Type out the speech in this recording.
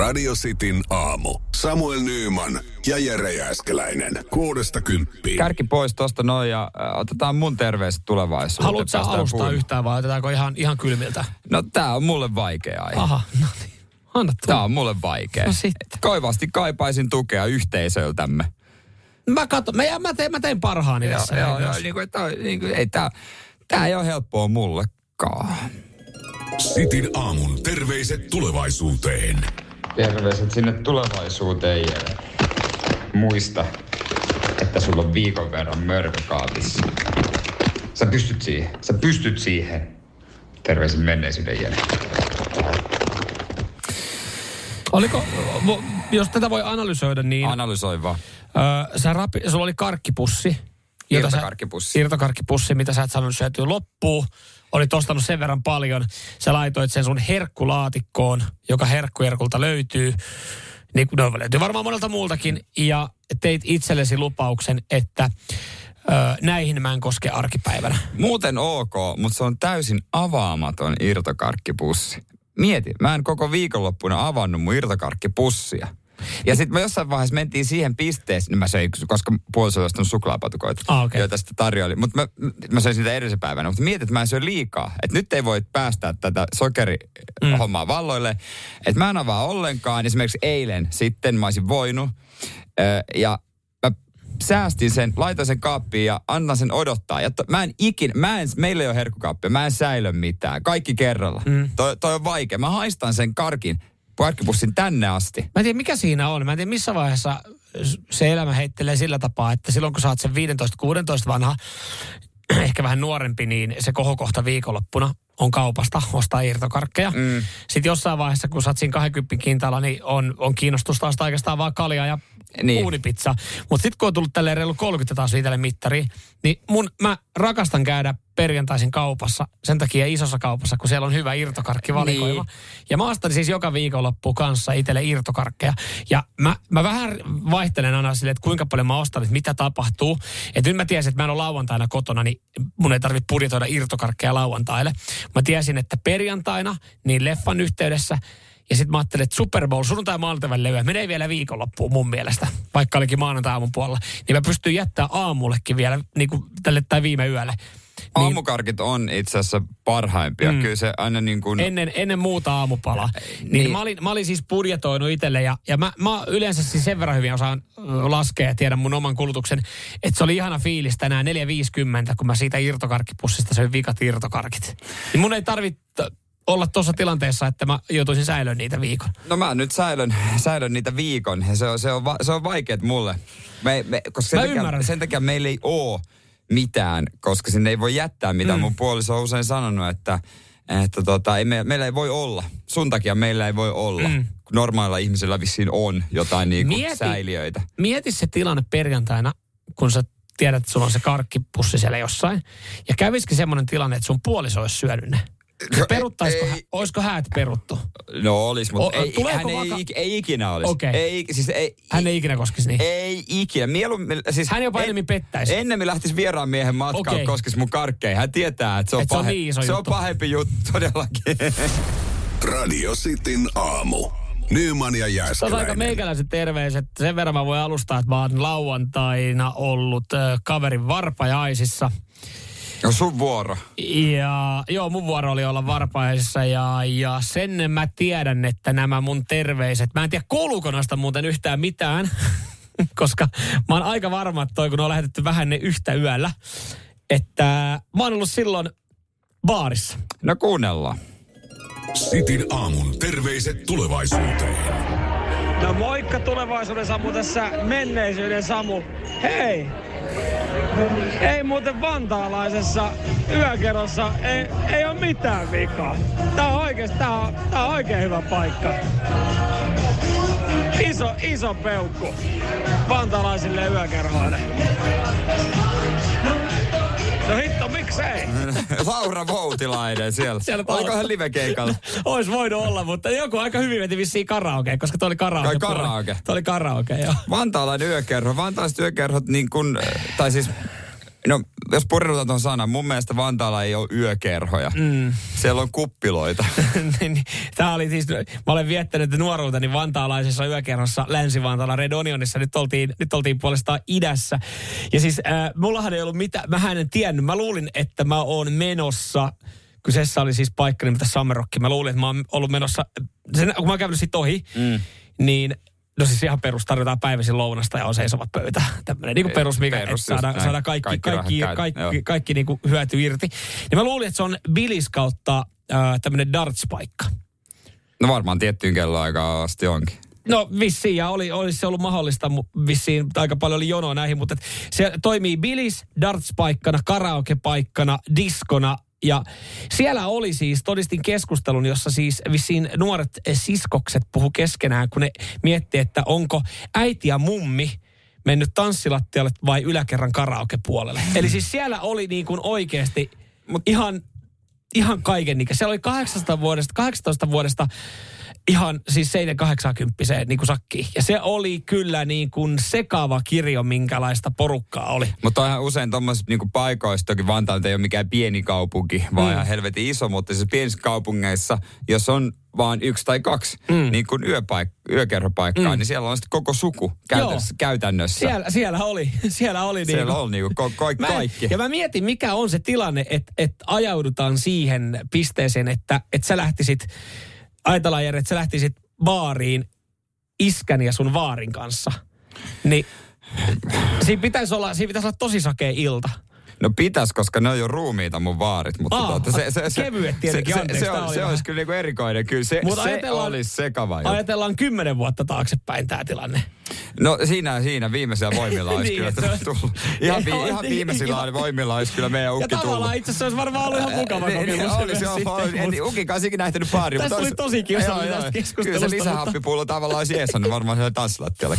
Radio Cityn aamu. Samuel Nyyman ja Jere Jääskeläinen. Kuudesta kymppiin. Kärki pois tosta noin ja äh, otetaan mun terveiset tulevaisuuteen. Haluatko sä alustaa puimaan. yhtään vai otetaanko ihan, ihan kylmiltä? No tää on mulle vaikea aihe. Aha, no niin. Anna tulla. Tää on mulle vaikea. No sitten. Koivasti kaipaisin tukea yhteisöltämme. Mä, katson, mä, mä, teen, mä teen parhaani tässä. joo, näin joo, myös. niin kuin, että, niin kuin, ei tää, tää ei ole helppoa mullekaan. Sitin aamun terveiset tulevaisuuteen. Terveiset sinne tulevaisuuteen ja muista, että sulla on viikon verran mörkökaapissa. Sä pystyt siihen. Sä pystyt siihen. Terveisin menneisyyden jälkeen. Oliko, jos tätä voi analysoida, niin Analysoi vaan. öö, sä rapi, sulla oli karkkipussi. Sä- Irtokarkkipussi. Irtokarkkipussi, mitä sä et sanonut syötyä loppuun. Olit ostanut sen verran paljon. Sä laitoit sen sun herkkulaatikkoon, joka herkkujerkulta löytyy. Niin kuin no, löytyy varmaan monelta muultakin. Ja teit itsellesi lupauksen, että ö, näihin mä en koske arkipäivänä. Muuten ok, mutta se on täysin avaamaton irtokarkkipussi. Mieti, mä en koko viikonloppuna avannut mun irtokarkkipussia. Ja sitten me jossain vaiheessa mentiin siihen pisteeseen, niin mä söin, koska puoliso oli ostanut suklaapatukoita, Ah, okei. joita sitten tarjoili. Mutta mä, mä söin sitä edellisen päivänä, mutta mietin, että mä en syö liikaa. Että nyt ei voi päästää tätä sokerihommaa mm. valloille. Että mä en avaa ollenkaan. Esimerkiksi eilen sitten mä olisin voinut. Ö, ja säästin sen, laitoin sen kaappiin ja annan sen odottaa. Ja to, mä en ikin, mä en, meillä ei ole herkkukaappia, mä en säilö mitään. Kaikki kerralla. Mm. Toi, toi on vaikea. Mä haistan sen karkin, karkkipussin tänne asti. Mä en tiedä, mikä siinä on. Mä en tiedä, missä vaiheessa se elämä heittelee sillä tapaa, että silloin kun sä oot sen 15-16 vanha, ehkä vähän nuorempi, niin se kohokohta viikonloppuna on kaupasta ostaa irtokarkkeja. Mm. Sitten jossain vaiheessa, kun sä oot siinä 20 kintaalla, niin on, on kiinnostusta ostaa oikeastaan vaan kaljaa ja Niin. uunipizza. Mutta sitten kun on tullut tälleen reilu 30 taas itselle mittariin, niin mun, mä rakastan käydä perjantaisin kaupassa, sen takia isossa kaupassa, kun siellä on hyvä irtokarkkivalikoima. Niin. Ja mä ostan siis joka viikonloppu kanssa itselle irtokarkkeja. Ja mä, mä vähän vaihtelen aina silleen, että kuinka paljon mä ostan, että mitä tapahtuu. Että nyt mä tiesin, että mä en ole lauantaina kotona, niin mun ei tarvitse budjetoida irtokarkkeja lauantaille. Mä tiesin, että perjantaina, niin leffan yhteydessä, ja sitten mä ajattelin, että Super Bowl sunnuntai maanantai levyä menee vielä viikonloppuun mun mielestä, vaikka olikin maanantai aamun puolella. Niin mä pystyn jättää aamullekin vielä niin kuin tälle tai viime yölle. Niin Aamukarkit on itse asiassa parhaimpia. Mm. Kyllä se aina niin kuin... ennen, ennen muuta aamupalaa. Niin, Niin. Mä, olin, mä olin siis budjetoinut itselle ja, ja mä, mä yleensä siis sen verran hyvin osaan laskea ja tiedän mun oman kulutuksen, että se oli ihana fiilis tänään 4.50, kun mä siitä irtokarkkipussista söin vikat irtokarkit. Niin mun ei tarvitse olla tuossa tilanteessa, että mä joutuisin säilöön niitä viikon. No mä nyt säilön, säilön niitä viikon ja se on, se on, va, se on vaikeet mulle. Me, me, koska sen Mä takia, ymmärrän. sen takia meillä ei oo mitään, koska sinne ei voi jättää mitään. Mm. Mun puoliso on usein sanonut, että, että tota, ei me, meillä ei voi olla. Sun takia meillä ei voi olla. Mm. Normailla ihmisillä vissiin on jotain niin kuin Mieti- säiliöitä. Mieti se tilanne perjantaina, kun sä tiedät, että sulla on se karkkipussi siellä jossain. Ja kävisikö semmoinen tilanne, että sun puoliso olisi syönyt ne? No, Peruttaisiko, ei- olisiko häät peruttu? No olis, mutta O- ei, hän ei, vaka- ik- ei ikinä olisi. Okei. Ei, siis ei, Hän ei ikinä koskisi niin. Ei ikinä. Mieluummin, siis Hän jopa enemmän pettäisi. Ennemmin lähtisi vieraan miehen matkaan, okay. koskisi mun karkkeihin. Hän tietää, että se on, Et se on pahe- niin iso se on juttu. pahempi juttu todellakin. Radio Cityn aamu. Nyman ja Tässä on aika Jääskeläinen. meikäläiset terveiset. Sen verran mä voin alustaa, että mä oon lauantaina ollut äh, kaverin varpajaisissa. No sun vuoro. Ja joo, mun vuoro oli olla varpajaisissa ja, ja sen mä tiedän, että nämä mun terveiset, mä en tiedä kuuluuko noista muuten yhtään mitään, koska mä oon aika varma, että toi kun on lähetetty vähän ne yhtä yöllä, että mä oon ollut silloin baarissa. No kuunnellaan. Sitin aamun terveiset tulevaisuuteen. No moikka tulevaisuuden Samu tässä menneisyyden Samu. Hei! Ei muuten vantaalaisessa yökerrossa ei, ei ole mitään vikaa. Tää on oikeesti, tää on, tää on oikein hyvä paikka. Iso, iso peukku vantaalaisille yökerhoille. No hitto, miksei? Laura Voutilainen siellä. Siellä Oliko talo- hän live-keikalla? Ois voinut olla, mutta joku aika hyvin veti vissiin karaoke, koska toi oli karaoke. Ai karaoke. Toi oli karaoke, joo. Vantaalainen yökerho. Vantaalaiset yökerhot niin kuin, tai siis No, jos pureudutaan tuon sanan, mun mielestä Vantaalla ei ole yökerhoja. Mm. Siellä on kuppiloita. Niin, Tämä oli siis, mä olen viettänyt nuoruuteni vantaalaisessa yökerhossa Länsi-Vantaalla Red Onionissa. Nyt oltiin, nyt oltiin puolestaan idässä. Ja siis äh, mullahan ei ollut mitään, mä en tiennyt. Mä luulin, että mä oon menossa Kyseessä oli siis paikka nimeltä Summer Rock. Mä luulin, että mä oon ollut menossa, sen, kun mä oon käynyt siitä ohi, mm. niin No siis ihan perus, tarjotaan päiväisin lounasta ja on seisovat pöytä. Tämmöinen niin perus, mikä perus, saada, saada kaikki, kaikki, kaikki, kaikki, kaikki, kaikki niin kuin hyöty irti. Ja mä luulin, että se on Billis kautta äh, tämmöinen darts-paikka. No varmaan tiettyyn kelloaikaan asti onkin. No vissiin, ja oli, olisi se ollut mahdollista, vissiin aika paljon oli jonoa näihin, mutta se toimii Billis darts-paikkana, karaoke-paikkana, diskona, ja siellä oli siis, todistin keskustelun, jossa siis vissiin nuoret siskokset puhu keskenään, kun ne mietti, että onko äiti ja mummi mennyt tanssilattialle vai yläkerran karaokepuolelle. Eli siis siellä oli niin kuin oikeasti ihan, ihan kaiken, siellä oli 18 vuodesta, 18 vuodesta ihan siis 780 niin kuin sakki. Ja se oli kyllä niin kuin sekava kirjo, minkälaista porukkaa oli. Mutta ihan usein tuommoisissa niin paikoissa, toki Vantaa ei ole mikään pieni kaupunki, vaan mm. ihan helvetin iso, mutta siis pienissä kaupungeissa, jos on vaan yksi tai kaksi mm. niin kuin yöpaik- yökerhopaikkaa, mm. niin siellä on sitten koko suku käytännössä. käytännössä. Siellä, siellä oli. Siellä oli niin Siellä on niin kuin ko- ko- kaikki. ja mä mietin, mikä on se tilanne, että, että ajaudutaan siihen pisteeseen, että, että sä lähtisit ajatellaan Jere, että sä lähtisit baariin iskän ja sun vaarin kanssa, niin siinä pitäisi olla, siinä pitäisi olla tosi sakea ilta. No pitäisi, koska ne on jo ruumiita mun vaarit. Mutta Aa, tuota, se, se, se, kevyet tietenkin, se, se, se, on, se olisi kyllä niinku erikoinen. Kyllä se, Mut se olisi sekava juttu. Ajatellaan kymmenen vuotta taaksepäin tämä tilanne. No siinä, siinä viimeisellä voimilla olisi niin, kyllä tullut. Ihan, vi, ihan viimeisillä niin, voimilla olisi kyllä meidän ukki tullut. Ja tavallaan itse asiassa olisi varmaan ollut ihan mukava niin, niin, kokemus. Olisi, olisi, en ukin kanssa ikinä ehtinyt baari. Tässä oli tosi kiusallinen tästä keskustelusta. Kyllä se lisähappipullo tavallaan olisi jeesannut varmaan siellä tanssilattialle.